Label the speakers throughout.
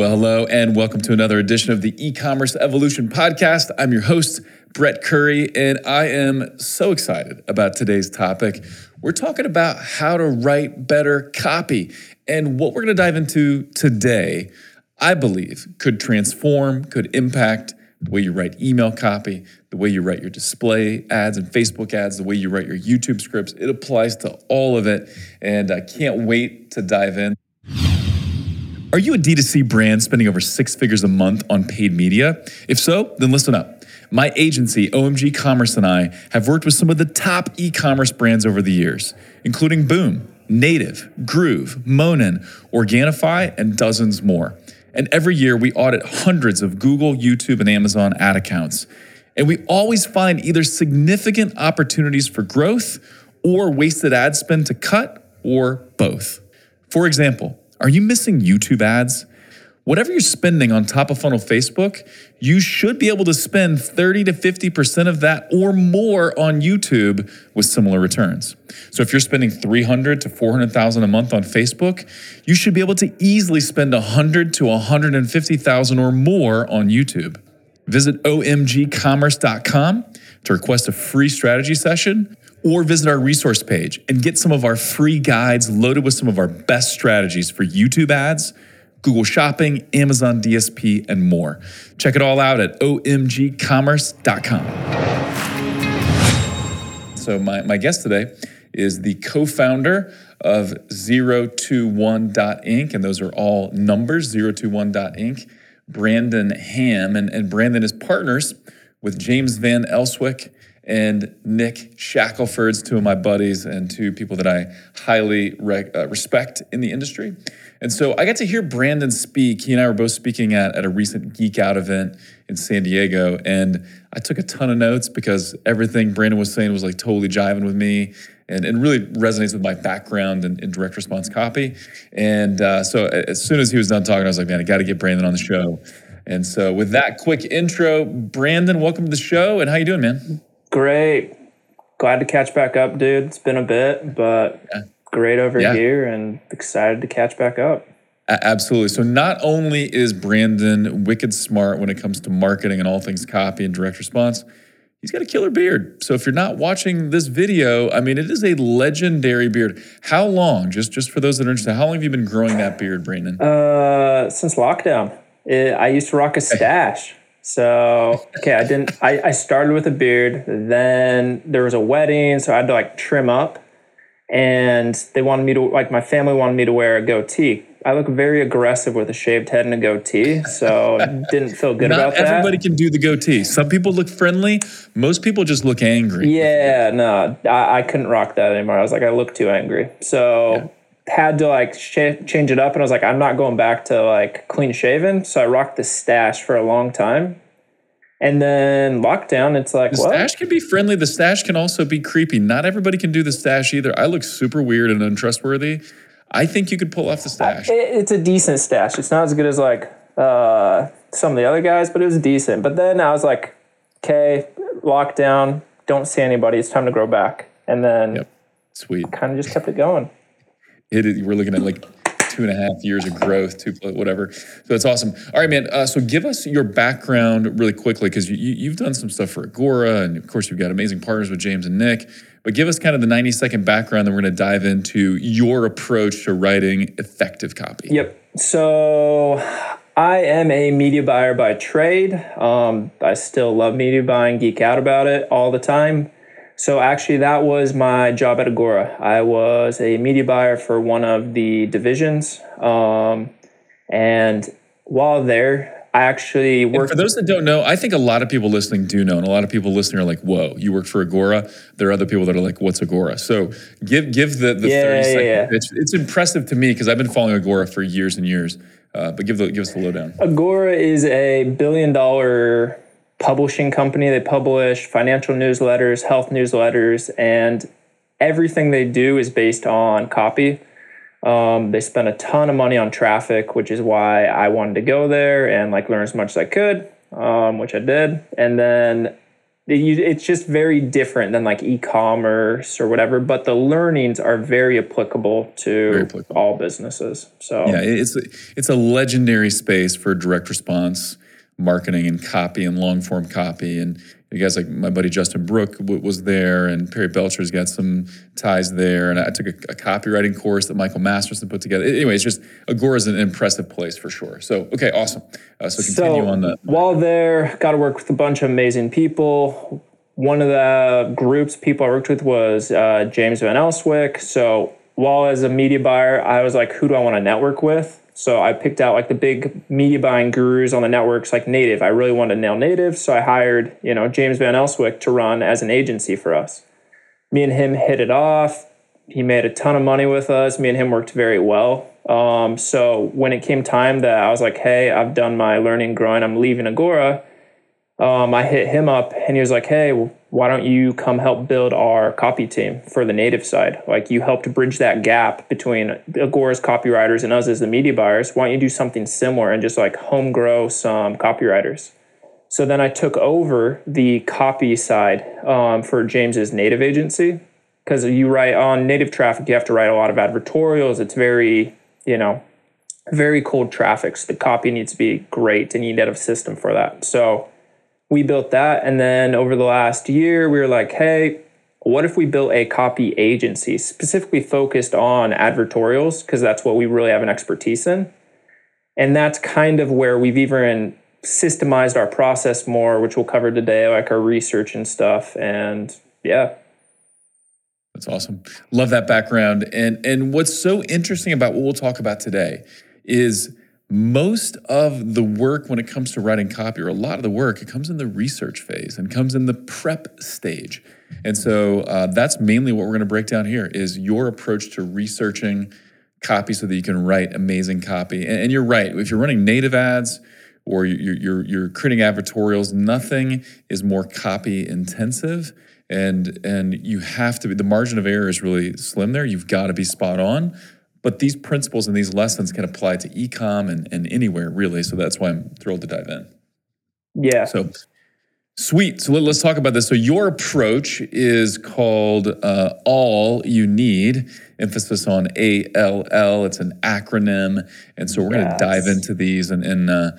Speaker 1: Well, hello, and welcome to another edition of the e commerce evolution podcast. I'm your host, Brett Curry, and I am so excited about today's topic. We're talking about how to write better copy. And what we're going to dive into today, I believe, could transform, could impact the way you write email copy, the way you write your display ads and Facebook ads, the way you write your YouTube scripts. It applies to all of it. And I can't wait to dive in. Are you a D2C brand spending over six figures a month on paid media? If so, then listen up. My agency, OMG Commerce, and I have worked with some of the top e commerce brands over the years, including Boom, Native, Groove, Monin, Organifi, and dozens more. And every year we audit hundreds of Google, YouTube, and Amazon ad accounts. And we always find either significant opportunities for growth or wasted ad spend to cut or both. For example, are you missing YouTube ads? Whatever you're spending on top of funnel Facebook, you should be able to spend 30 to 50% of that or more on YouTube with similar returns. So if you're spending 300 to 400,000 a month on Facebook, you should be able to easily spend 100 to 150,000 or more on YouTube. Visit omgcommerce.com to request a free strategy session or visit our resource page and get some of our free guides loaded with some of our best strategies for YouTube ads, Google Shopping, Amazon DSP, and more. Check it all out at omgcommerce.com. So, my, my guest today is the co founder of 021.inc, and those are all numbers 021.inc, Brandon Ham. And, and Brandon is partners with James Van Elswyk and Nick Shackelford's two of my buddies and two people that I highly re- uh, respect in the industry. And so I got to hear Brandon speak. He and I were both speaking at, at a recent Geek Out event in San Diego. And I took a ton of notes because everything Brandon was saying was like totally jiving with me and, and really resonates with my background in, in direct response copy. And uh, so as soon as he was done talking, I was like, man, I got to get Brandon on the show. And so with that quick intro, Brandon, welcome to the show. And how you doing, man?
Speaker 2: Great. Glad to catch back up, dude. It's been a bit, but yeah. great over yeah. here and excited to catch back up.
Speaker 1: Absolutely. So not only is Brandon wicked smart when it comes to marketing and all things copy and direct response, he's got a killer beard. So if you're not watching this video, I mean, it is a legendary beard. How long? Just just for those that are interested, how long have you been growing that beard, Brandon?
Speaker 2: Uh, since lockdown. It, I used to rock a stash. So okay, I didn't. I, I started with a beard. Then there was a wedding, so I had to like trim up, and they wanted me to like my family wanted me to wear a goatee. I look very aggressive with a shaved head and a goatee, so didn't feel good
Speaker 1: Not
Speaker 2: about that.
Speaker 1: Everybody can do the goatee. Some people look friendly. Most people just look angry.
Speaker 2: Yeah, no, I, I couldn't rock that anymore. I was like, I look too angry. So. Yeah had to like sh- change it up and I was like I'm not going back to like clean shaven. So I rocked the stash for a long time. And then lockdown it's like
Speaker 1: the stash can be friendly. The stash can also be creepy. Not everybody can do the stash either. I look super weird and untrustworthy. I think you could pull off the stash.
Speaker 2: it's a decent stash. It's not as good as like uh, some of the other guys but it was decent. But then I was like okay lockdown. Don't see anybody. It's time to grow back. And then
Speaker 1: yep. sweet.
Speaker 2: Kind of just kept it going
Speaker 1: it, we're looking at like two and a half years of growth, two whatever. So that's awesome. All right, man. Uh, so give us your background really quickly because you, have done some stuff for Agora, and of course you've got amazing partners with James and Nick. But give us kind of the 90 second background, then we're going to dive into your approach to writing effective copy.
Speaker 2: Yep. So I am a media buyer by trade. Um, I still love media buying, geek out about it all the time. So actually, that was my job at Agora. I was a media buyer for one of the divisions, um, and while there, I actually worked.
Speaker 1: And for those that don't know, I think a lot of people listening do know, and a lot of people listening are like, "Whoa, you worked for Agora." There are other people that are like, "What's Agora?" So give give the the yeah, thirty second yeah. pitch. It's impressive to me because I've been following Agora for years and years. Uh, but give the give us the lowdown.
Speaker 2: Agora is a billion dollar publishing company. They publish financial newsletters, health newsletters, and everything they do is based on copy. Um, they spend a ton of money on traffic, which is why I wanted to go there and like learn as much as I could, um, which I did. And then it's just very different than like e-commerce or whatever but the learnings are very applicable to very applicable. all businesses so
Speaker 1: yeah it's it's a legendary space for direct response marketing and copy and long form copy and you guys like my buddy Justin Brooke was there, and Perry Belcher's got some ties there. And I took a, a copywriting course that Michael Masterson put together. Anyway, it's just Agora is an impressive place for sure. So okay, awesome. Uh, so continue
Speaker 2: so,
Speaker 1: on that.
Speaker 2: While there, got to work with a bunch of amazing people. One of the groups people I worked with was uh, James Van Elswyk. So while as a media buyer, I was like, who do I want to network with? So I picked out like the big media buying gurus on the networks, like Native. I really wanted to nail Native, so I hired you know James Van Elswyk to run as an agency for us. Me and him hit it off. He made a ton of money with us. Me and him worked very well. Um, so when it came time that I was like, "Hey, I've done my learning, growing. I'm leaving Agora," um, I hit him up, and he was like, "Hey, why don't you come help build our copy team for the native side? Like you helped bridge that gap between Agora's copywriters and us as the media buyers. Why don't you do something similar and just like home grow some copywriters? So then I took over the copy side um, for James's native agency because you write on native traffic, you have to write a lot of advertorials. It's very, you know, very cold traffic. So the copy needs to be great and you need to have a system for that. So we built that. And then over the last year, we were like, hey, what if we built a copy agency specifically focused on advertorials? Because that's what we really have an expertise in. And that's kind of where we've even systemized our process more, which we'll cover today, like our research and stuff. And yeah.
Speaker 1: That's awesome. Love that background. And and what's so interesting about what we'll talk about today is most of the work when it comes to writing copy, or a lot of the work, it comes in the research phase and comes in the prep stage. And so uh, that's mainly what we're going to break down here is your approach to researching copy so that you can write amazing copy. And, and you're right. If you're running native ads or you're, you're, you're creating advertorials, nothing is more copy intensive. And, and you have to be, the margin of error is really slim there. You've got to be spot on. But these principles and these lessons can apply to ecom and, and anywhere really. So that's why I'm thrilled to dive in.
Speaker 2: Yeah.
Speaker 1: So sweet. So let, us talk about this. So your approach is called uh, All You Need, emphasis on ALL. It's an acronym. And so we're yes. going to dive into these and, and uh,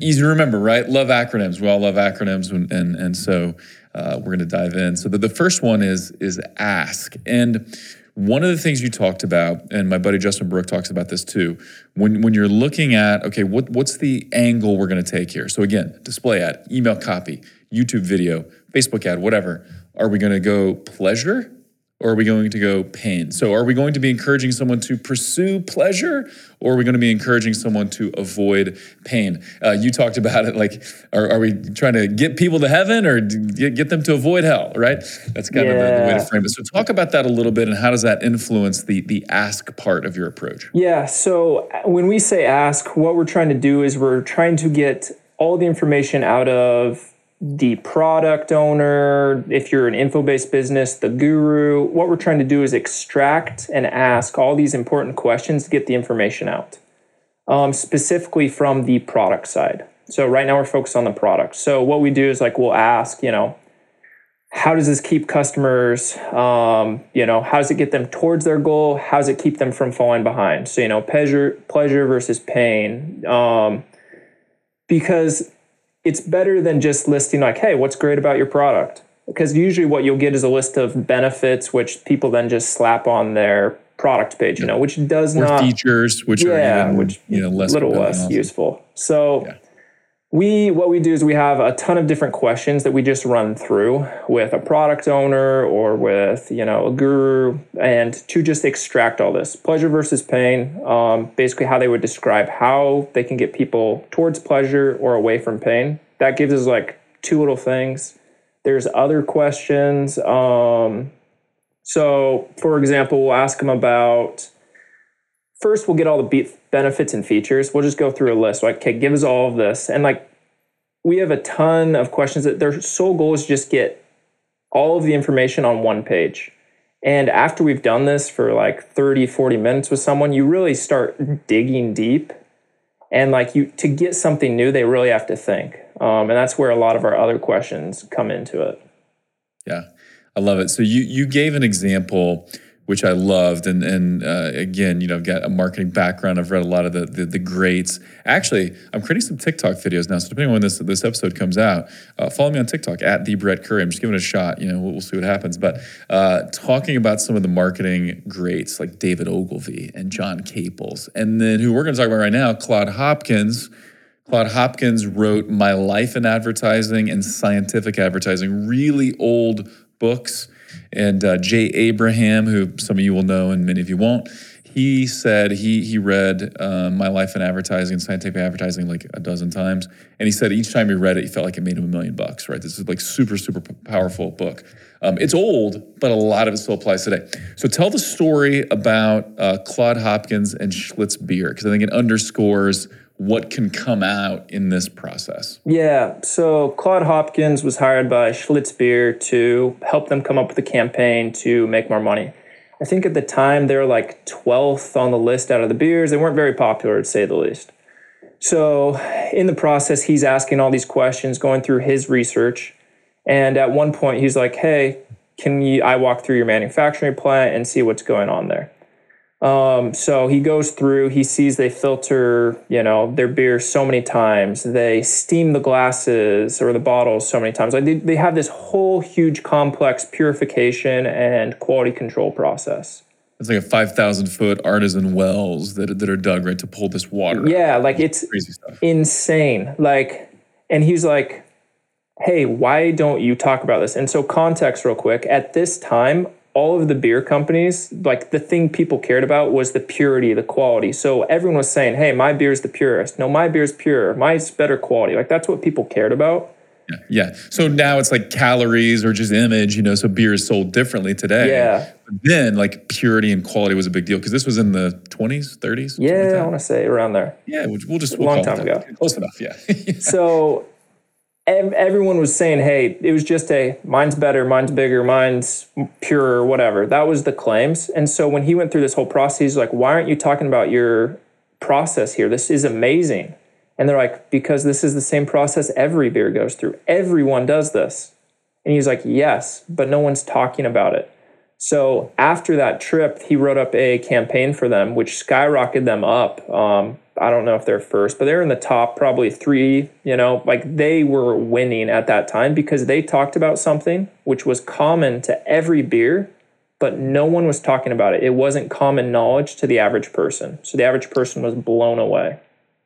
Speaker 1: easy to remember, right? Love acronyms. We all love acronyms. And, and, and so uh, we're going to dive in. So the, the first one is, is ask. And one of the things you talked about, and my buddy Justin Brooke talks about this too, when when you're looking at okay, what what's the angle we're going to take here? So again, display ad, email copy, YouTube video, Facebook ad, whatever. Are we going to go pleasure or are we going to go pain? So, are we going to be encouraging someone to pursue pleasure, or are we going to be encouraging someone to avoid pain? Uh, you talked about it like, are, are, we trying to get people to heaven or get, them to avoid hell, right? That's kind yeah. of the, the, way to frame it. So, talk about that a little bit and how does that influence the, the ask part of your approach?
Speaker 2: Yeah. So, when we say ask, what we're trying to do is we're trying to get all the information out of the product owner, if you're an info based business, the guru. What we're trying to do is extract and ask all these important questions to get the information out, um, specifically from the product side. So, right now we're focused on the product. So, what we do is like we'll ask, you know, how does this keep customers um, you know how does it get them towards their goal how does it keep them from falling behind so you know pleasure pleasure versus pain um, because it's better than just listing like, hey, what's great about your product? Because usually what you'll get is a list of benefits, which people then just slap on their product page, you know, which does
Speaker 1: or
Speaker 2: not
Speaker 1: features, which yeah, are even, which you know less
Speaker 2: little less useful. So yeah we what we do is we have a ton of different questions that we just run through with a product owner or with you know a guru and to just extract all this. Pleasure versus pain um, basically how they would describe how they can get people towards pleasure or away from pain. That gives us like two little things. There's other questions um, so for example we'll ask them about first we'll get all the benefits and features. We'll just go through a list. Like, okay, give us all of this. And like, we have a ton of questions that their sole goal is just get all of the information on one page. And after we've done this for like 30, 40 minutes with someone, you really start digging deep. And like you to get something new, they really have to think. Um, and that's where a lot of our other questions come into it.
Speaker 1: Yeah, I love it. So you you gave an example which I loved. And and uh, again, you know, I've got a marketing background. I've read a lot of the, the, the greats. Actually, I'm creating some TikTok videos now. So depending on when this this episode comes out, uh, follow me on TikTok at the Brett Curry. I'm just giving it a shot. You know, we'll, we'll see what happens. But uh, talking about some of the marketing greats like David Ogilvy and John Caples, and then who we're going to talk about right now, Claude Hopkins. Claude Hopkins wrote My Life in Advertising and Scientific Advertising, really old books and uh, Jay Abraham, who some of you will know and many of you won't, he said he he read uh, My Life in Advertising Scientific Advertising like a dozen times, and he said each time he read it, he felt like it made him a million bucks. Right? This is like super super powerful book. Um, it's old, but a lot of it still applies today. So tell the story about uh, Claude Hopkins and Schlitz beer because I think it underscores what can come out in this process?
Speaker 2: Yeah, so Claude Hopkins was hired by Schlitz Beer to help them come up with a campaign to make more money. I think at the time they were like 12th on the list out of the beers. They weren't very popular, to say the least. So, in the process, he's asking all these questions, going through his research. And at one point, he's like, Hey, can you, I walk through your manufacturing plant and see what's going on there? Um, so he goes through, he sees they filter, you know, their beer so many times. They steam the glasses or the bottles so many times. Like they, they have this whole huge complex purification and quality control process.
Speaker 1: It's like a 5,000 foot artesian wells that, that are dug right to pull this water.
Speaker 2: Yeah, like it's insane. Like, and he's like, hey, why don't you talk about this? And so, context, real quick. At this time, all of the beer companies, like the thing people cared about was the purity, the quality. So everyone was saying, hey, my beer is the purest. No, my beer is pure. Mine's better quality. Like that's what people cared about.
Speaker 1: Yeah. yeah. So now it's like calories or just image, you know, so beer is sold differently today.
Speaker 2: Yeah.
Speaker 1: But then like purity and quality was a big deal because this was in the 20s, 30s?
Speaker 2: Yeah, like I want to say around there.
Speaker 1: Yeah, we'll, we'll just,
Speaker 2: we'll long time ago.
Speaker 1: Close enough, yeah. yeah.
Speaker 2: So everyone was saying, hey, it was just a mine's better, mine's bigger, mine's purer, whatever. That was the claims. And so when he went through this whole process, he's like, why aren't you talking about your process here? This is amazing. And they're like, because this is the same process every beer goes through. Everyone does this. And he's like, yes, but no one's talking about it. So after that trip, he wrote up a campaign for them, which skyrocketed them up. Um, I don't know if they're first, but they're in the top probably three. You know, like they were winning at that time because they talked about something which was common to every beer, but no one was talking about it. It wasn't common knowledge to the average person. So the average person was blown away.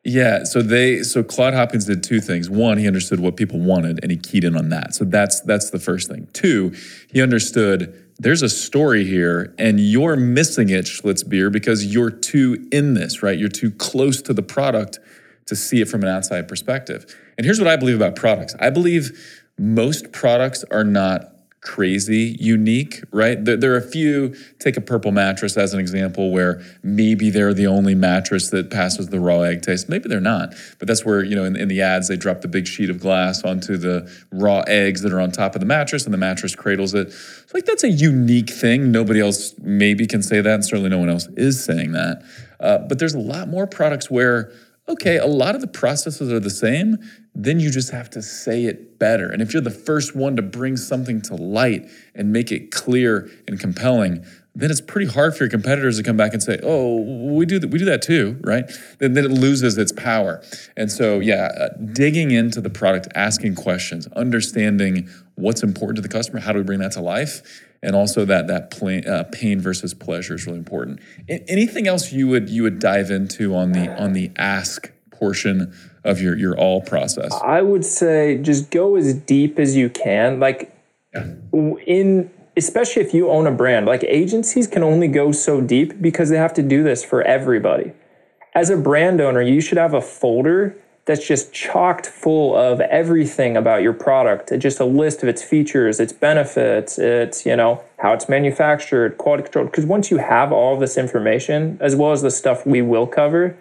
Speaker 1: Yeah, so they so Claude Hopkins did two things. One, he understood what people wanted and he keyed in on that. So that's that's the first thing. Two, he understood there's a story here and you're missing it, Schlitz beer, because you're too in this, right? You're too close to the product to see it from an outside perspective. And here's what I believe about products. I believe most products are not crazy unique, right? There, there, are a few, take a purple mattress as an example, where maybe they're the only mattress that passes the raw egg taste. Maybe they're not, but that's where, you know, in, in the ads, they drop the big sheet of glass onto the raw eggs that are on top of the mattress and the mattress cradles it. So, like, that's a unique thing. Nobody else maybe can say that, and certainly no one else is saying that. Uh, but there's a lot more products where, okay, a lot of the processes are the same, then you just have to say it better. And if you're the first one to bring something to light and make it clear and compelling, then it's pretty hard for your competitors to come back and say, "Oh, we do that. We do that too, right?" Then, then it loses its power. And so, yeah, uh, digging into the product, asking questions, understanding what's important to the customer, how do we bring that to life, and also that that uh, pain versus pleasure is really important. anything else you would you would dive into on the on the ask portion of your your all process?
Speaker 2: I would say just go as deep as you can. Like yeah. in especially if you own a brand, like agencies can only go so deep because they have to do this for everybody. As a brand owner, you should have a folder that's just chocked full of everything about your product. Just a list of its features, its benefits, its, you know, how it's manufactured, quality control. Because once you have all this information, as well as the stuff we will cover,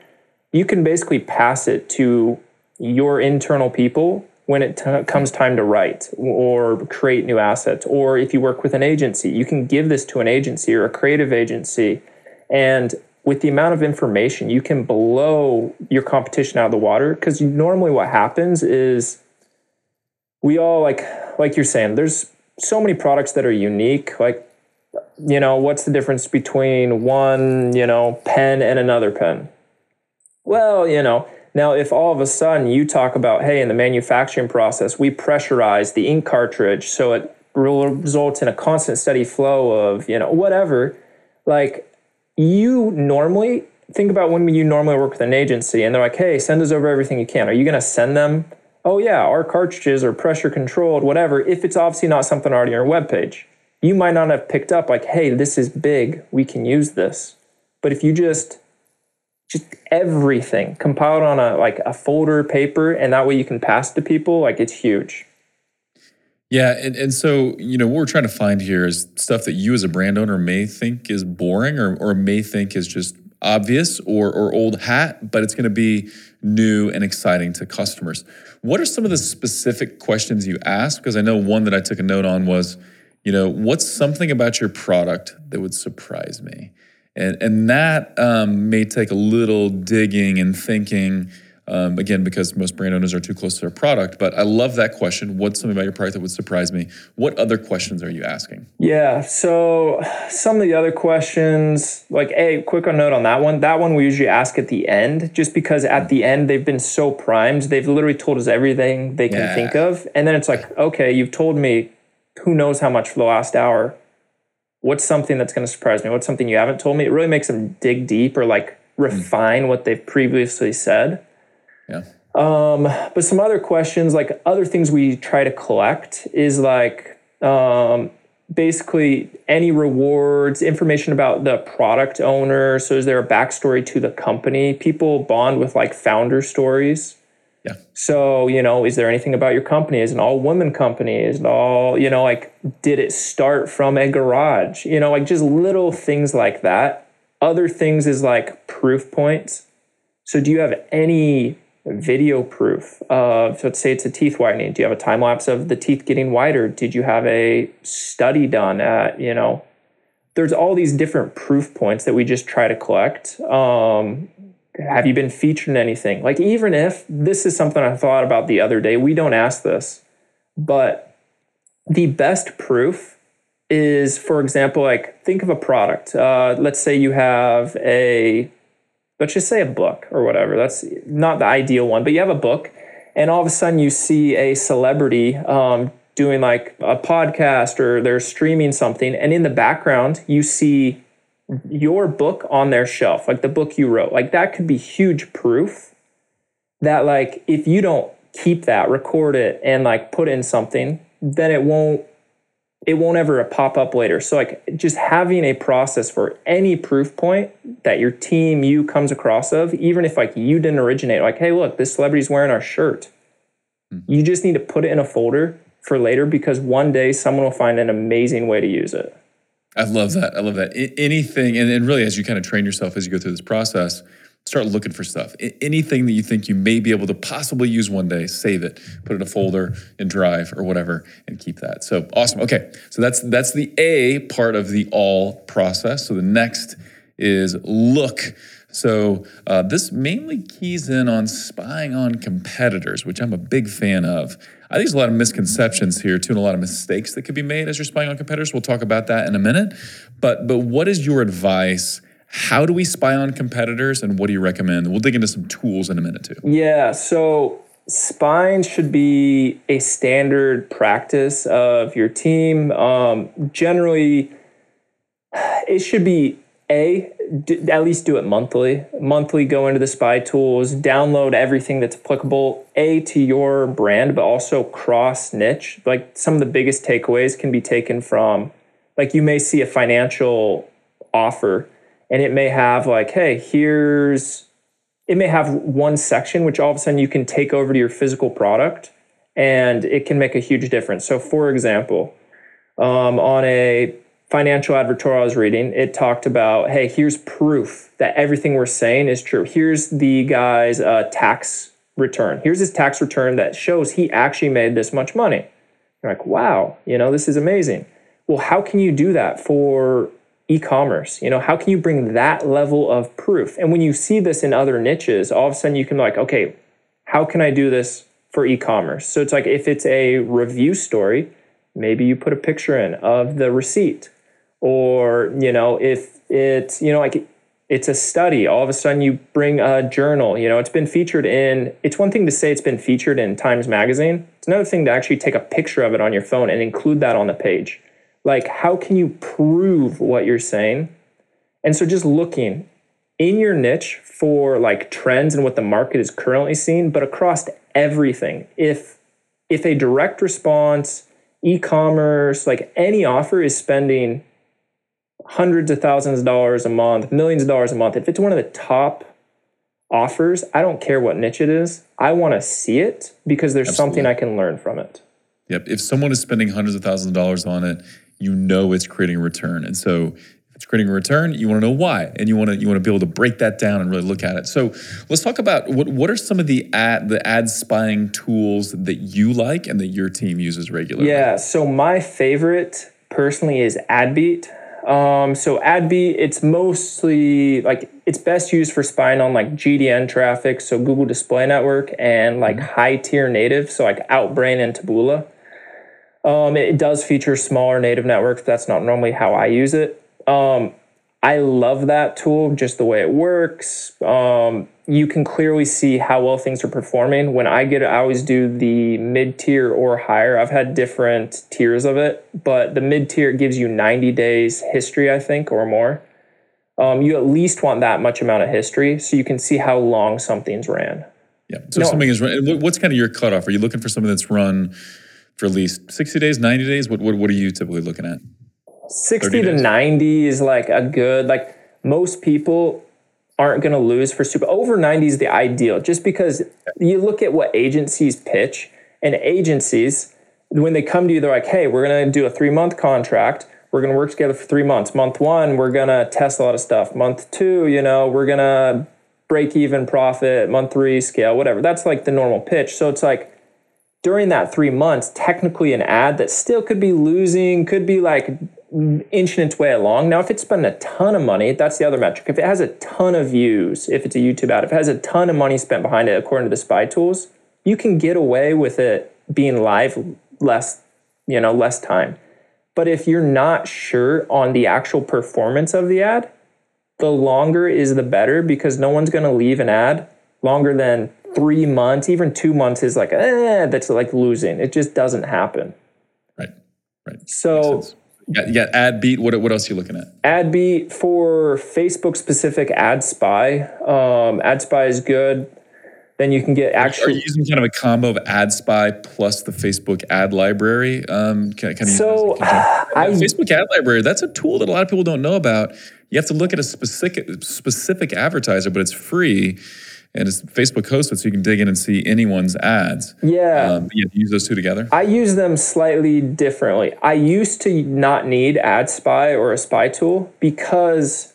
Speaker 2: you can basically pass it to your internal people when it t- comes time to write or create new assets. Or if you work with an agency, you can give this to an agency or a creative agency. And with the amount of information, you can blow your competition out of the water. Because normally what happens is we all like, like you're saying, there's so many products that are unique. Like, you know, what's the difference between one, you know, pen and another pen? Well, you know, now if all of a sudden you talk about, hey, in the manufacturing process, we pressurize the ink cartridge so it results in a constant steady flow of, you know, whatever, like you normally think about when you normally work with an agency and they're like, hey, send us over everything you can. Are you going to send them? Oh, yeah, our cartridges are pressure controlled, whatever, if it's obviously not something already on your webpage? You might not have picked up, like, hey, this is big, we can use this. But if you just just everything compiled on a like a folder paper and that way you can pass to people like it's huge
Speaker 1: yeah and, and so you know what we're trying to find here is stuff that you as a brand owner may think is boring or, or may think is just obvious or, or old hat, but it's going to be new and exciting to customers. What are some of the specific questions you ask? Because I know one that I took a note on was, you know, what's something about your product that would surprise me? And, and that um, may take a little digging and thinking um, again, because most brand owners are too close to their product. But I love that question. What's something about your product that would surprise me? What other questions are you asking?
Speaker 2: Yeah. So some of the other questions, like a quick note on that one. That one we usually ask at the end, just because at the end they've been so primed. They've literally told us everything they can yeah. think of, and then it's like, okay, you've told me who knows how much for the last hour. What's something that's going to surprise me? What's something you haven't told me? It really makes them dig deep or like hmm. refine mm. what they've previously said.
Speaker 1: Yeah.
Speaker 2: Um, but some other questions, like other things we try to collect, is like um, basically any rewards, information about the product owner. So, is there a backstory to the company? People bond with like founder stories.
Speaker 1: Yeah.
Speaker 2: So, you know, is there anything about your company? Is an all woman company? Is it all, you know, like, did it start from a garage? You know, like just little things like that. Other things is like proof points. So, do you have any video proof of let's say it's a teeth whitening do you have a time lapse of the teeth getting whiter did you have a study done at you know there's all these different proof points that we just try to collect um, have you been featured in anything like even if this is something i thought about the other day we don't ask this but the best proof is for example like think of a product uh, let's say you have a let's just say a book or whatever. That's not the ideal one, but you have a book, and all of a sudden you see a celebrity um, doing like a podcast or they're streaming something, and in the background you see your book on their shelf, like the book you wrote. Like that could be huge proof that like if you don't keep that, record it, and like put in something, then it won't it won't ever pop up later. So like just having a process for any proof point that your team you comes across of, even if like you didn't originate, like, hey, look, this celebrity's wearing our shirt. Mm-hmm. You just need to put it in a folder for later because one day someone will find an amazing way to use it.
Speaker 1: I love that. I love that. I- anything, and, and really as you kind of train yourself as you go through this process, start looking for stuff. anything that you think you may be able to possibly use one day, save it, put it in a folder in Drive or whatever, and keep that. So awesome. Okay, so that's that's the A part of the all process. So the next is look. So uh, this mainly keys in on spying on competitors, which I'm a big fan of. I think there's a lot of misconceptions here too, and a lot of mistakes that could be made as you're spying on competitors. We'll talk about that in a minute. But but what is your advice? How do we spy on competitors and what do you recommend? We'll dig into some tools in a minute too.
Speaker 2: Yeah, so spying should be a standard practice of your team. Um, generally, it should be a at least do it monthly. Monthly, go into the spy tools, download everything that's applicable a to your brand, but also cross niche. Like some of the biggest takeaways can be taken from, like you may see a financial offer and it may have like, hey, here's it may have one section which all of a sudden you can take over to your physical product and it can make a huge difference. So, for example, um, on a financial advertorial I was reading, it talked about, hey, here's proof that everything we're saying is true. Here's the guy's uh, tax return. Here's his tax return that shows he actually made this much money. You're like, wow, you know, this is amazing. Well, how can you do that for e-commerce you know how can you bring that level of proof and when you see this in other niches all of a sudden you can like okay how can i do this for e-commerce so it's like if it's a review story maybe you put a picture in of the receipt. Or, you know, if it's, you know, like it's a study, all of a sudden you bring a journal, you know, it's been featured in, it's one thing to say it's been featured in Times Magazine. It's another thing to actually take a picture of it on your phone and include that on the page. Like, how can you prove what you're saying? And so just looking in your niche for like trends and what the market is currently seeing, but across everything. If if a direct response, e-commerce, like any offer is spending hundreds of thousands of dollars a month, millions of dollars a month, if it's one of the top offers, I don't care what niche it is. I want to see it because there's Absolutely. something I can learn from it.
Speaker 1: Yep. If someone is spending hundreds of thousands of dollars on it, you know it's creating a return. And so if it's creating a return. You want to know why, and you want to you want to be able to break that down and really look at it. So let's talk about what what are some of the ad the ad spying tools that you like and that your team uses regularly.
Speaker 2: Yeah. So my favorite personally is AdBeat. Um, so AdBeat, it's mostly like it's best used for spying on like GDN traffic, so Google Display Network, and like mm-hmm. high tier native, so like Outbrain and Taboola. Um, it does feature smaller native networks. but That's not normally how I use it. Um, I love that tool, just the way it works. Um, you can clearly see how well things are performing. When I get it, I always do the mid tier or higher. I've had different tiers of it, but the mid tier gives you 90 days history, I think, or more. Um, you at least want that much amount of history so you can see how long something's ran.
Speaker 1: Yeah. So no. something is run. What's kind of your cutoff? Are you looking for something that's run for at least 60 days, 90 days? What, what, what are you typically looking at?
Speaker 2: 60 to 90 is like a good like most people aren't going to lose for super over 90 is the ideal just because you look at what agencies pitch and agencies when they come to you they're like hey we're going to do a three month contract. We're going to work together for three months. Month one we're going to test a lot of stuff. Month two you know we're going to break even profit. Month three scale whatever. That's like the normal pitch. So it's like during that three months technically an ad that still could be losing could be like inching its way along. Now, if it's spending a ton of money, that's the other metric. If it has a ton of views, if it's a YouTube ad, if it has a ton of money spent behind it, according to the spy tools, you can get away with it being live less, you know, less time. But if you're not sure on the actual performance of the ad, the longer is the better because no one's going to leave an ad longer than three months, even two months is like, eh, that's like losing. It just doesn't happen.
Speaker 1: Right. Right.
Speaker 2: So
Speaker 1: you got, you got AdBeat. What, what else are you looking at?
Speaker 2: AdBeat for Facebook specific Ad Spy. Um, Ad Spy is good. Then you can get actually.
Speaker 1: Are you using kind of a combo of Ad Spy plus the Facebook Ad Library? Um, can, can
Speaker 2: so
Speaker 1: I, Facebook Ad Library. That's a tool that a lot of people don't know about. You have to look at a specific specific advertiser, but it's free and it's Facebook hosted, so you can dig in and see anyone's ads.
Speaker 2: Yeah. Um,
Speaker 1: yeah, use those two together.
Speaker 2: I use them slightly differently. I used to not need Ad Spy or a spy tool because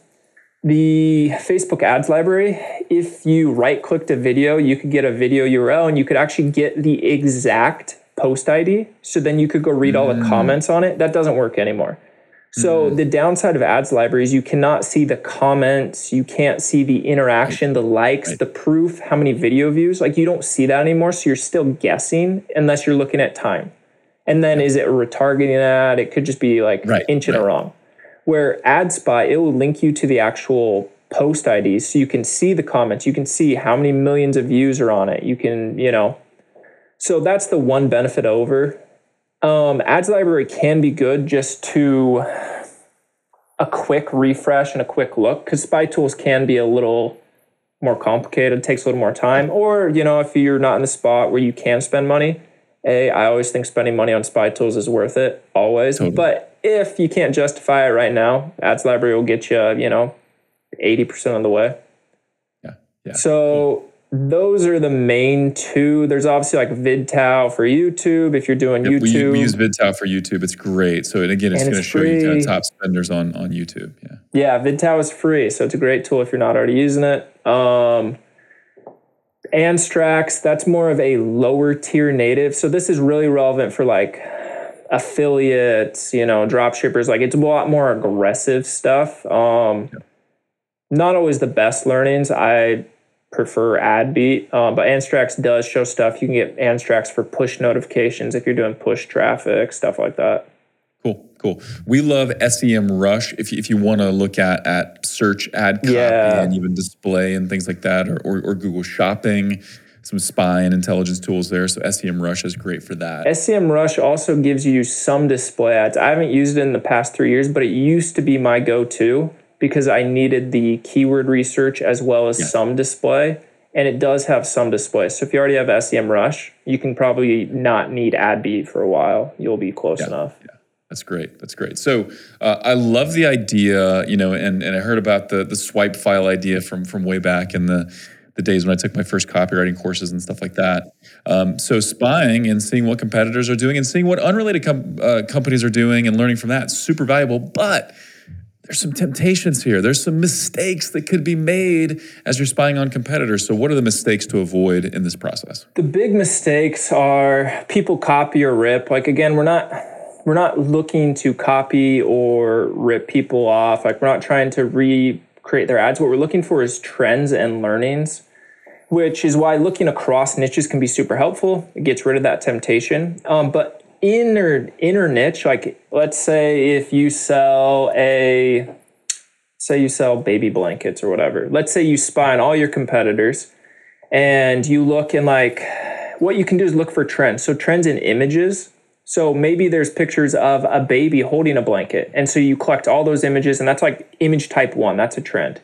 Speaker 2: the Facebook ads library, if you right clicked a video, you could get a video URL and you could actually get the exact post ID. So then you could go read all the mm. comments on it. That doesn't work anymore. So mm-hmm. the downside of ads libraries, you cannot see the comments, you can't see the interaction, the likes, right. the proof, how many video views. Like you don't see that anymore. So you're still guessing unless you're looking at time. And then is it a retargeting ad? It could just be like right. inching right. wrong. Where Ad Spy, it will link you to the actual post IDs so you can see the comments, you can see how many millions of views are on it. You can, you know. So that's the one benefit over um, ads library can be good just to a quick refresh and a quick look because spy tools can be a little more complicated, takes a little more time. Or, you know, if you're not in the spot where you can spend money, A, I always think spending money on spy tools is worth it, always. Totally. But if you can't justify it right now, ads library will get you, you know, 80% of the way.
Speaker 1: Yeah. Yeah.
Speaker 2: So those are the main two. There's obviously like VidTao for YouTube if you're doing yep, YouTube.
Speaker 1: We, we, use VidTao for YouTube. It's great. So again, it's, going to show you kind of top spenders on on YouTube. Yeah.
Speaker 2: Yeah, VidTao is free, so it's a great tool if you're not already using it. Um, Anstrex, that's more of a lower tier native. So this is really relevant for like affiliates, you know, drop shippers. Like it's a lot more aggressive stuff. Um. Not always the best learnings. I prefer AdBeat, uh, but Anstrex does show stuff. You can get Anstrex for push notifications if you're doing push traffic, stuff like that.
Speaker 1: Cool, cool. We love SEMrush if you, if you want to look at at search ad copy
Speaker 2: Yeah.
Speaker 1: and even display and things like that, or, or, or Google Shopping, some spy and intelligence tools there. So SEM Rush is great for that.
Speaker 2: SEM Rush also gives you some display ads. I haven't used it in the past three years, but it used to be my go-to because I needed the keyword research as well as
Speaker 1: Yeah.
Speaker 2: some display. And it does have some display. So if you already have SEM Rush, you can probably not need AdBeat for a while. You'll be close enough. Yeah.
Speaker 1: That's great. That's great. So uh, I love the idea, you know, and, and I heard about the the swipe file idea from from way back in the the days when I took my first copywriting courses and stuff like that. Um, so spying and seeing what competitors are doing and seeing what unrelated com- uh, companies are doing and learning from that super valuable. But there's some temptations here. There's some mistakes that could be made as you're spying on competitors. So what are the mistakes to avoid in this process?
Speaker 2: The big mistakes are people copy or rip. Like again, we're not we're not looking to copy or rip people off. Like we're not trying to recreate their ads. What we're looking for is trends and learnings, which is why looking across niches can be super helpful. It gets rid of that temptation. Um, but inner inner niche, like let's say if you sell a say you sell baby blankets or whatever. Let's say you spy on all your competitors and you look and like what you can do is look for trends. So trends in images. So maybe there's pictures of a baby holding a blanket. And so you collect all those images and that's like image type 1, that's a trend.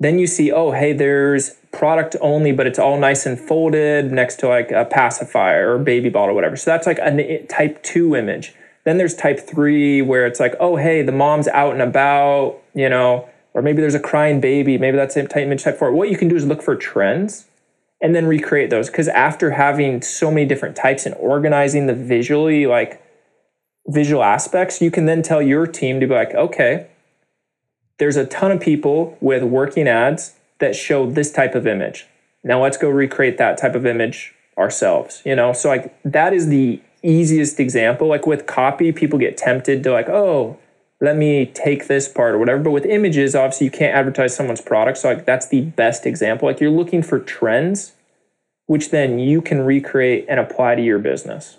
Speaker 2: Then you see, oh, hey, there's product only, but it's all nice and folded next to like a pacifier or baby bottle or whatever. So that's like a eh, type 2 image. Then there's type 3 where it's like, oh, hey, the mom's out and about, you know, or maybe there's a crying baby. Maybe that's type image type 4. What you can do is look for trends and then recreate those because after having so many different types and organizing the visually like visual aspects you can then tell your team to be like okay there's a ton of people with working ads that show this type of image now let's go recreate that type of image ourselves you know so like that is the easiest example like with copy people get tempted to like oh let me take this part or whatever. But with images, obviously you can't advertise someone's product. So like that's the best example. Like you're looking for trends, which then you can recreate and apply to your business.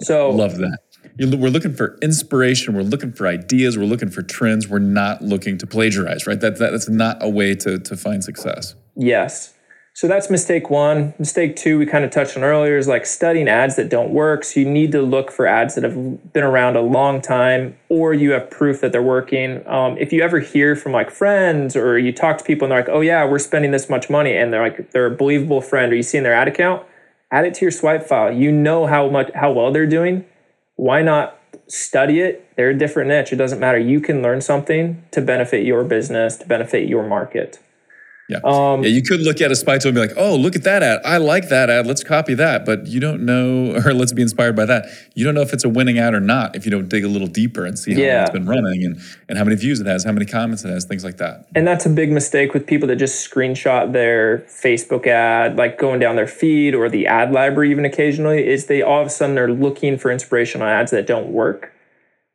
Speaker 2: So
Speaker 1: Love that. We're looking for inspiration. We're looking for ideas. We're looking for trends. We're not looking to plagiarize, right? That, that, that's not a way to, to find success.
Speaker 2: yes. So that's mistake one. Mistake two, we kind of touched on earlier, is like studying ads that don't work. So you need to look for ads that have been around a long time, or you have proof that they're working. Um, if you ever hear from like friends, or you talk to people and they're like, "Oh yeah, we're spending this much money," and they're like, they're a believable friend, or you see in their ad account, add it to your swipe file. You know how much how well they're doing. Why not study it? They're a different niche. It doesn't matter. You can learn something to benefit your business, to benefit your market.
Speaker 1: Yeah. Um, yeah, you could look at a spy tool and be like, oh, look at that ad. I like that ad. Let's copy that. But you don't know, or let's be inspired by that. You don't know if it's a winning ad or not if you don't dig a little deeper and see how
Speaker 2: Yeah.
Speaker 1: it's been running and, and how many views it has, how many comments it has, things like that.
Speaker 2: And that's a big mistake with people that just screenshot their Facebook ad, like going down their feed or the ad library, even occasionally, is they all of a sudden are looking for inspirational ads that don't work.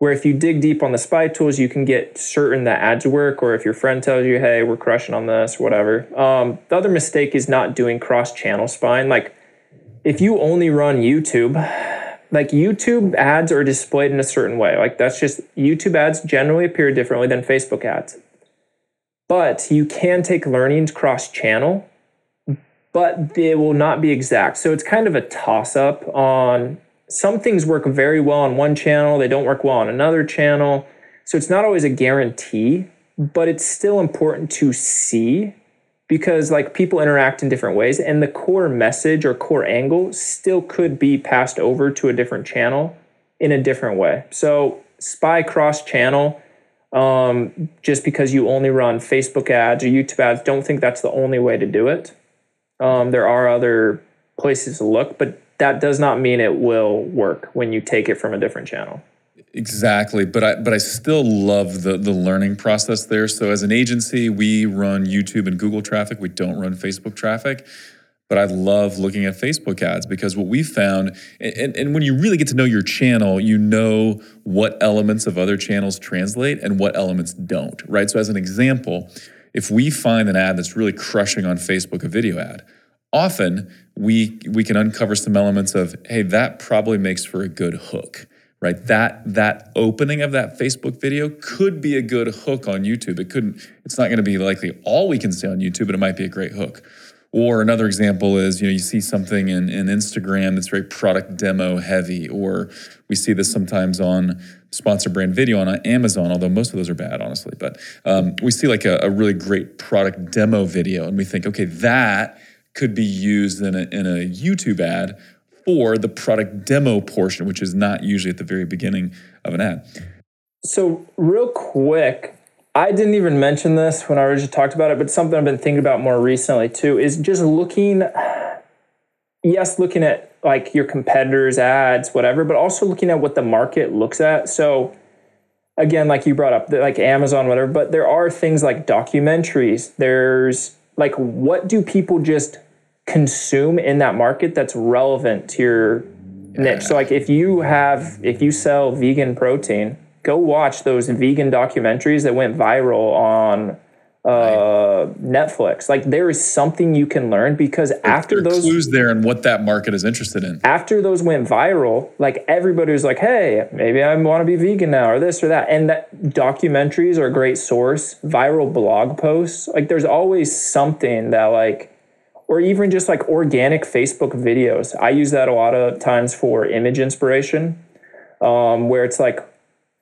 Speaker 2: Where if you dig deep on the spy tools, you can get certain that ads work, or if your friend tells you, hey, we're crushing on this, whatever. Um, the other mistake is not doing cross channel spying. Like if you only run YouTube, like YouTube ads are displayed in a certain way. Like that's just YouTube ads generally appear differently than Facebook ads. But you can take learnings cross channel, but they will not be exact. So it's kind of a toss up on some things work very well on one channel, they don't work well on another channel. So it's not always a guarantee, but it's still important to see because like people interact in different ways and the core message or core angle still could be passed over to a different channel in a different way. So spy cross channel um, just because you only run Facebook ads or YouTube ads, don't think that's the only way to do it. Um, there are other places to look, but that does not mean it will work when you take it from a different channel.
Speaker 1: Exactly, but I but I still love the the learning process there. So as an agency, we run YouTube and Google traffic. We don't run Facebook traffic. But I love looking at Facebook ads because what we found, and, and when you really get to know your channel, you know what elements of other channels translate and what elements don't, right? So as an example, if we find an ad that's really crushing on Facebook, a video ad, often we we can uncover some elements of, hey, that probably makes for a good hook right? That that opening of that facebook video could be a good hook on youtube. It couldn't it's not going to be likely all we can see on youtube but it might be a great hook. Or another example is you know you see something in, in instagram that's very product demo heavy or we see this sometimes on sponsor brand video on amazon although most of those are bad honestly. But um, we see like a, a really great product demo video and we think okay that could be used in a, in a youtube ad for the product demo portion, which is not usually at the very beginning of an ad.
Speaker 2: So, real quick, I didn't even mention this when I originally talked about it, but something I've been thinking about more recently too is just looking, yes, looking at like your competitors' ads, whatever, but also looking at what the market looks at. So, again, like you brought up, like Amazon, whatever, but there are things like documentaries. There's like, what do people just consume in that market that's relevant to your yeah. niche. So like if you have if you sell vegan protein, go watch those vegan documentaries that went viral on uh, Netflix. Like there is something you can learn because after those
Speaker 1: clues there and what that market is interested in.
Speaker 2: After those went viral, like everybody was like, "Hey, maybe I want to be vegan now, or this or that." And that documentaries are a great source. Viral blog posts, like there's always something that like or even just like organic Facebook videos. I use that a lot of times for image inspiration, um, where it's like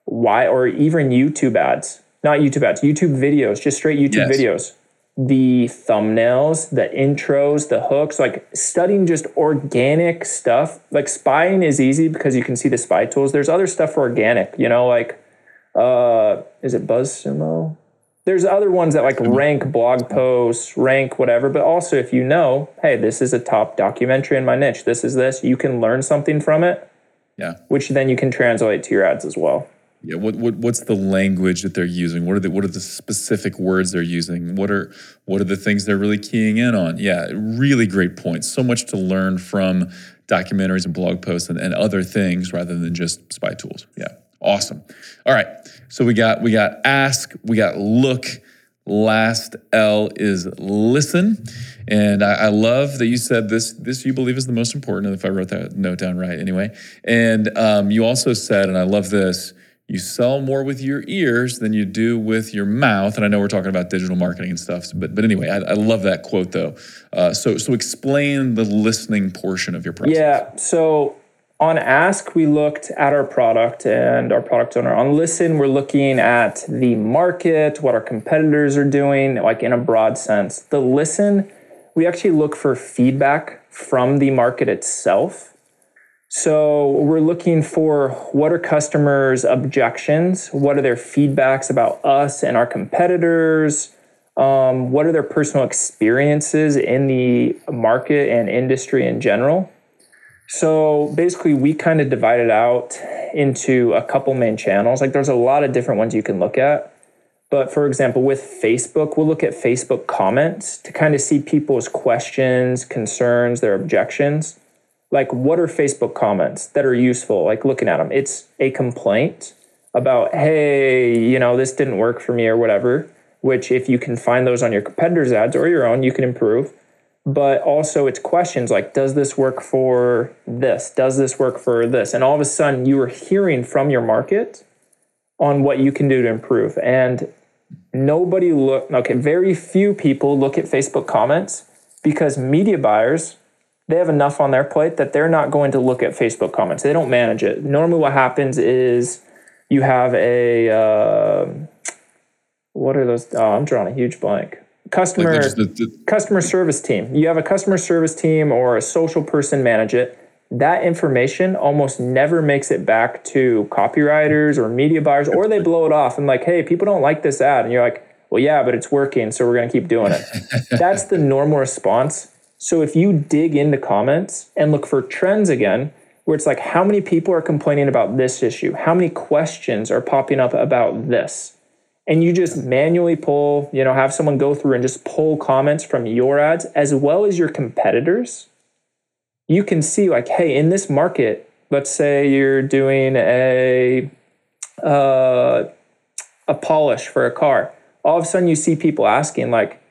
Speaker 2: why, or even YouTube ads, not YouTube ads, YouTube videos, just straight YouTube yes. videos. The thumbnails, the intros, the hooks, like studying just organic stuff. Like spying is easy because you can see the spy tools. There's other stuff for organic, you know, like uh, is it BuzzSumo? There's other ones that like rank blog posts, rank whatever, but also if you know, hey, this is a top documentary in my niche, this is this, you can learn something from it.
Speaker 1: Yeah.
Speaker 2: Which then you can translate to your ads as well.
Speaker 1: Yeah. What, what what's the language that they're using? What are the what are the specific words they're using? What are what are the things they're really keying in on? Yeah, really great points. So much to learn from documentaries and blog posts and, and other things rather than just spy tools. Yeah. Awesome. All right. So we got we got ask, we got look. Last L is listen. And I, I, love that you said this, this you believe is the most important, if I wrote that note down right anyway. And um, you also said, and I love this, you sell more with your ears than you do with your mouth. And I know we're talking about digital marketing and stuff, but but anyway, I, I love that quote though. Uh, so so explain the listening portion of your process.
Speaker 2: Yeah. So on ask we looked at our product and our product owner. On listen we're looking at the market what our competitors are doing like in a broad sense. The listen we actually look for feedback from the market itself. So we're looking for what are customers objections? What are their feedbacks about us and our competitors? Um, what are their personal experiences in the market and industry in general so basically, we kind of divided out into a couple main channels. Like there's a lot of different ones you can look at. But for example, with Facebook, we'll look at Facebook comments to kind of see people's questions, concerns, their objections. Like, what are Facebook comments that are useful? Like, looking at them, it's a complaint about, hey, you know, this didn't work for me or whatever, which if you can find those on your competitors' ads or your own, you can improve but also it's questions like does this work for this? Does this work for this? And all of a sudden you are hearing from your market on what you can do to improve. And nobody look okay very few people look at facebook comments because media buyers they have enough on their plate that they're not going to look at facebook comments. They don't manage it. Normally what happens is you have a uh, what are those? Oh i'm drawing a huge blank customer like the, the, customer service team. You have a customer service team or a social person manage it. That information almost never makes it back to copywriters or media buyers, or they blow it off and like, hey, people don't like this ad, and you're like, well, yeah, but it's working, so we're gonna keep doing it. That's the normal response. So if you dig into comments and look for trends again, where it's like, how many people are complaining about this issue? How many questions are popping up about this? And you just manually pull, you know, have someone go through and just pull comments from your ads as well as your competitors, you can see like, hey, in this market, let's say you're doing a uh, a polish for a car. all of a sudden you see people asking like,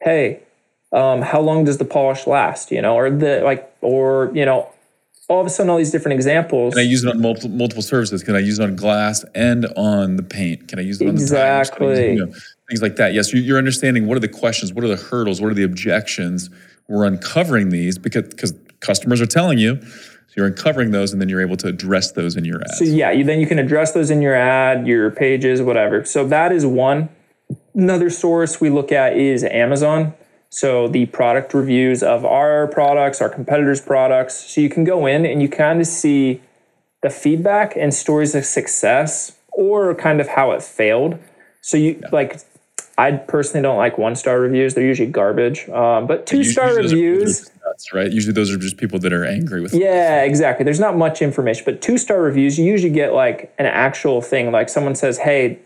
Speaker 2: "Hey, um, how long does the polish last?" You know, or the like, or you know, all of a sudden all these different examples.
Speaker 1: Can I use it on multiple multiple surfaces? Can I use it on glass and on the paint? Can I use it on
Speaker 2: exactly.
Speaker 1: the tires? You know, things like that. Yes, you're understanding what are the questions, what are the hurdles, what are the objections. We're uncovering these because because customers are telling you. So you're uncovering those, and then you're able to address those in your ads.
Speaker 2: So yeah, you, then you can address those in your ad, your pages, whatever. So that is one. Another source we look at is Amazon. So the product reviews of our products, our competitors' products. So you can go in and you kind of see the feedback and stories of success or kind of how it failed. So you yeah. like I personally don't like one star reviews. They're usually garbage. Um, but two star reviews,
Speaker 1: nuts, right? Usually those are just people that are angry with.
Speaker 2: Yeah, exactly. There's not much information, but two star reviews, you usually get like an actual thing. Like someone says, "Hey,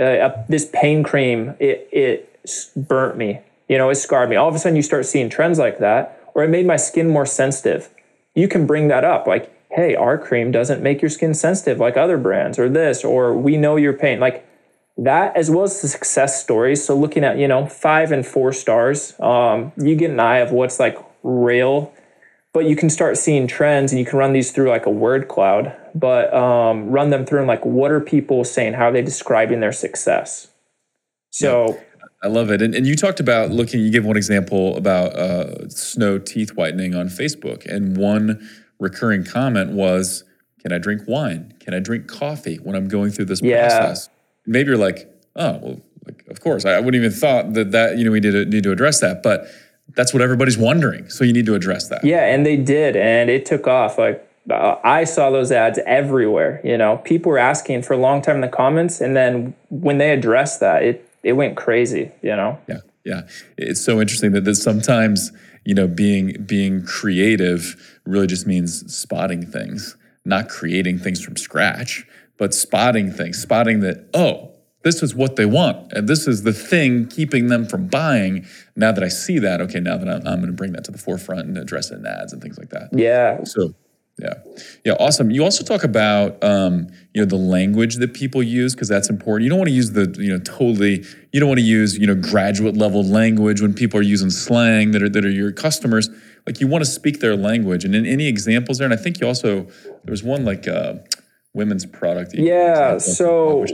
Speaker 2: uh, this pain cream, it it burnt me. You know, it scarred me." All of a sudden, you start seeing trends like that, or it made my skin more sensitive. You can bring that up, like, "Hey, our cream doesn't make your skin sensitive like other brands, or this, or we know your pain." Like that as well as the success stories so looking at you know five and four stars um, you get an eye of what's like real but you can start seeing trends and you can run these through like a word cloud but um, run them through and like what are people saying how are they describing their success so yeah,
Speaker 1: i love it and, and you talked about looking you gave one example about uh, snow teeth whitening on facebook and one recurring comment was can i drink wine can i drink coffee when i'm going through this yeah. process maybe you're like, oh, well, like, of course, I wouldn't even thought that that you know we need to need to address that, but that's what everybody's wondering. So you need to address that.
Speaker 2: Yeah, and they did, and it took off. Like uh, I saw those ads everywhere. You know, people were asking for a long time in the comments, and then when they addressed that, it it went crazy. You know.
Speaker 1: Yeah, yeah. It's so interesting that, that sometimes you know being being creative really just means spotting things, not creating things from scratch but spotting things, spotting that, oh, this is what they want. And this is the thing keeping them from buying. Now that I see that, okay, now that I'm, I'm going to bring that to the forefront and address it in ads and things like that.
Speaker 2: Yeah.
Speaker 1: So, yeah. Yeah, awesome. You also talk about, um, you know, the language that people use because that's important. You don't want to use the, you know, totally, you don't want to use, you know, graduate level language when people are using slang that are, that are your customers. Like you want to speak their language. And in any examples there, and I think you also, there was one like, uh, women's product.
Speaker 2: Yeah. So,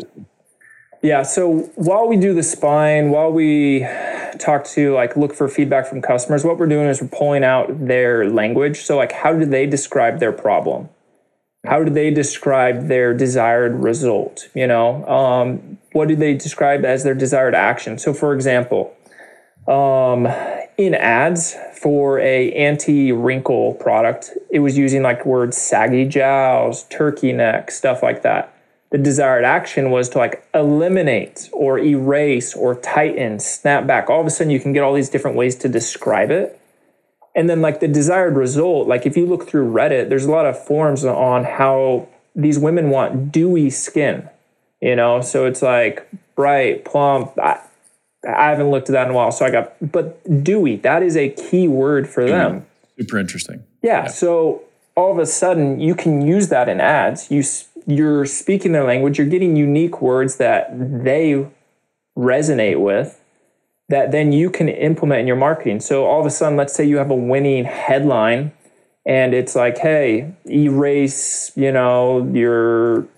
Speaker 2: yeah. So while we do the spine, while we talk to like look for feedback from customers, what we're doing is we're pulling out their language. So, like, how do they describe their problem? How do they describe their desired result? You know, um, what do they describe as their desired action? So, for example, um, in ads for a anti-wrinkle product, it was using like words saggy jowls, turkey neck, stuff like that. The desired action was to like eliminate or erase or tighten, snap back. All of a sudden, you can get all these different ways to describe it. And then, like the desired result, like if you look through Reddit, there's a lot of forums on how these women want dewy skin, you know? So it's like bright, plump. I, I haven't looked at that in a while. So I got, but dewy, that is a key word for mm-hmm. them.
Speaker 1: Super interesting.
Speaker 2: Yeah, yeah. So all of a sudden you can use that in ads. You, you're speaking their language. You're getting unique words that they resonate with that then you can implement in your marketing. So all of a sudden, let's say you have a winning headline and it's like, hey, erase, you know, your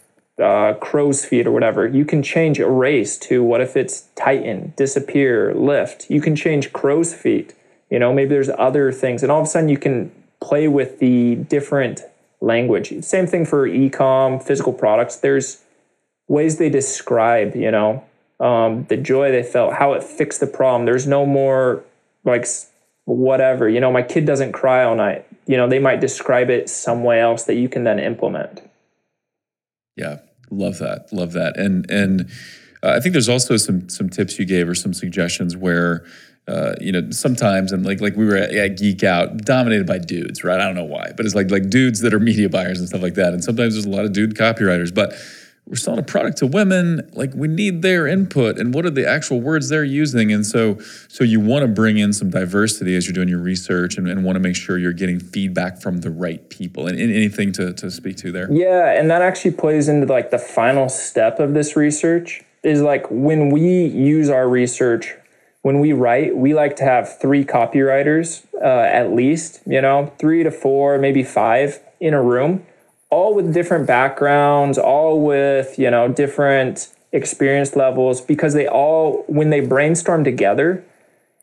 Speaker 2: uh, crow's feet or whatever, you can change erase to what if it's tighten, disappear, lift. You can change crow's feet. You know, maybe there's other things, and all of a sudden you can play with the different language. Same thing for e-com, physical products. There's ways they describe, you know, um, the joy they felt, how it fixed the problem. There's no more like whatever. You know, my kid doesn't cry all night. You know, they might describe it some way else that you can then implement.
Speaker 1: Yeah, Love that. Love that. And and uh, I think there's also some some tips you gave or some suggestions where uh, you know sometimes and like like we were at, at, Geek Out dominated by dudes, right? I don't know why, but it's like like dudes that are media buyers and stuff like that. And sometimes there's a lot of dude copywriters, but we're selling a product to women like we need their input and what are the actual words they're using and so so you want to bring in some diversity as you're doing your research and, and want to make sure you're getting feedback from the right people and, and, anything to, to speak to there
Speaker 2: yeah and that actually plays into like the final step of this research is like when we use our research, when we write, we like to have three copywriters uh, at least, you know, three to four, maybe five in a room, all with different backgrounds, all with, you know, different experience levels, because they all, when they brainstorm together,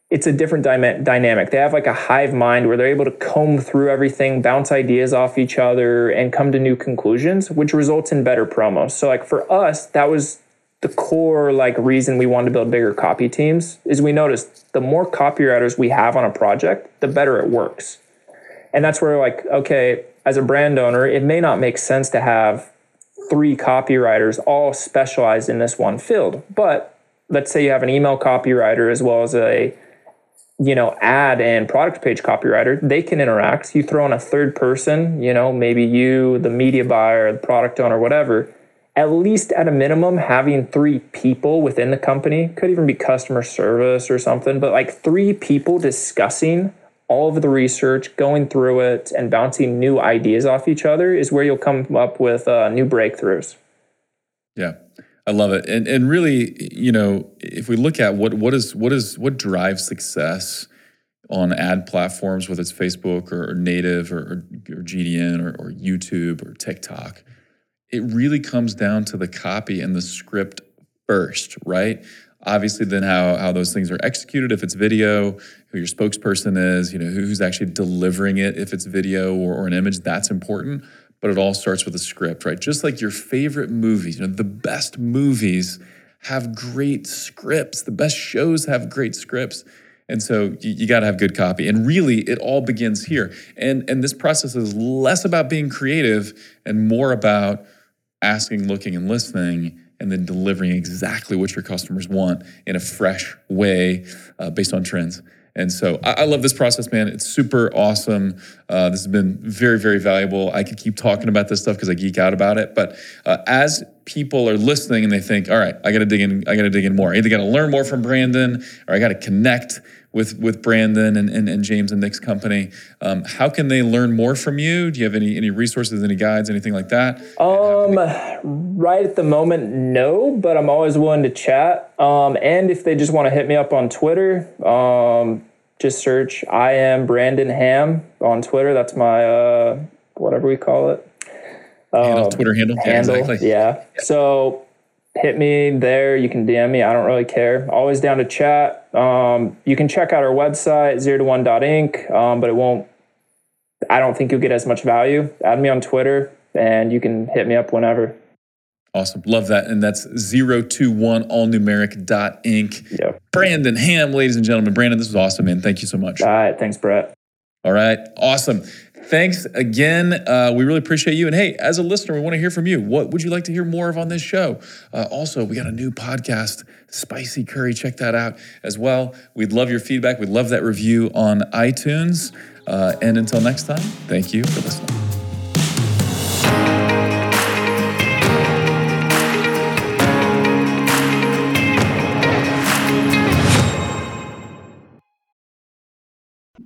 Speaker 2: it's a different dy- dynamic. They have like a hive mind where they're able to comb through everything, bounce ideas off each other, and come to new conclusions, which results in better promos. So, like for us, that was the core like reason we wanted to build bigger copy teams. Is we noticed the more copywriters we have on a project, the better it works. And that's where like okay, as a brand owner, it may not make sense to have three copywriters all specialized in this one field, but let's say you have an email copywriter as well as a you know, ad and product page copywriter, they can interact. You throw in a third person, you know, maybe you, the media buyer, the product owner, whatever. At least at a minimum, having three people within the company could even be customer service or something, but like three people discussing all of the research, going through it, and bouncing new ideas off each other is where you'll come up with uh, new breakthroughs.
Speaker 1: Yeah. I love it. And and really, you know, if we look at what what is what is what drives success on ad platforms, whether it's Facebook or, or native or, or, GDN or, or YouTube or TikTok, it really comes down to the copy and the script first, right? Obviously, then how how those things are executed. If it's video, who your spokesperson is, you know, who's actually delivering it. If it's video or, or an image, that's important but it all starts with a script, right? Just like your favorite movies, you know, the best movies have great scripts, the best shows have great scripts. And so you, you got to have good copy. And really, it all begins here. And, and this process is less about being creative and more about asking, looking, and listening, and then delivering exactly what your customers want in a fresh way uh, based on trends. And so I, I, love this process, man. It's super awesome. Uh, this has been very, very valuable. I could keep talking about this stuff because I geek out about it. But uh, as people are listening and they think, all right, I got to dig in, I got to dig in more. I either got to learn more from Brandon or I got to connect with with Brandon and, and, and James and Nick's company. Um, how can they learn more from you? Do you have any any resources, any guides, anything like that?
Speaker 2: Um, right at the moment, no, but I'm always willing to chat. Um, and if they just want to hit me up on Twitter, um, just search I am Brandon Ham on Twitter. That's my uh, whatever we call it.
Speaker 1: Handle, um, Twitter handle.
Speaker 2: Handle. Yeah, exactly. yeah. yeah. So hit me there. You can DM me. I don't really care. Always down to chat. Um, you can check out our website, zero to one dot inc, um, but it won't, I don't think you'll get as much value. Add me on Twitter and you can hit me up whenever.
Speaker 1: Awesome. Love that. And that's 021 allnumeric dot inc.
Speaker 2: Yep.
Speaker 1: Brandon Ham, ladies and gentlemen. Brandon, this was awesome, man. Thank you so much.
Speaker 2: All right. Thanks, Brett.
Speaker 1: All right. Awesome. Thanks again. Uh, we really appreciate you. And hey, as a listener, we want to hear from you. What would you like to hear more of on this show? Uh, also, we got a new podcast, Spicy Curry. Check that out as well. We'd love your feedback. We'd love that review on iTunes. Uh, and until next time, thank you for listening.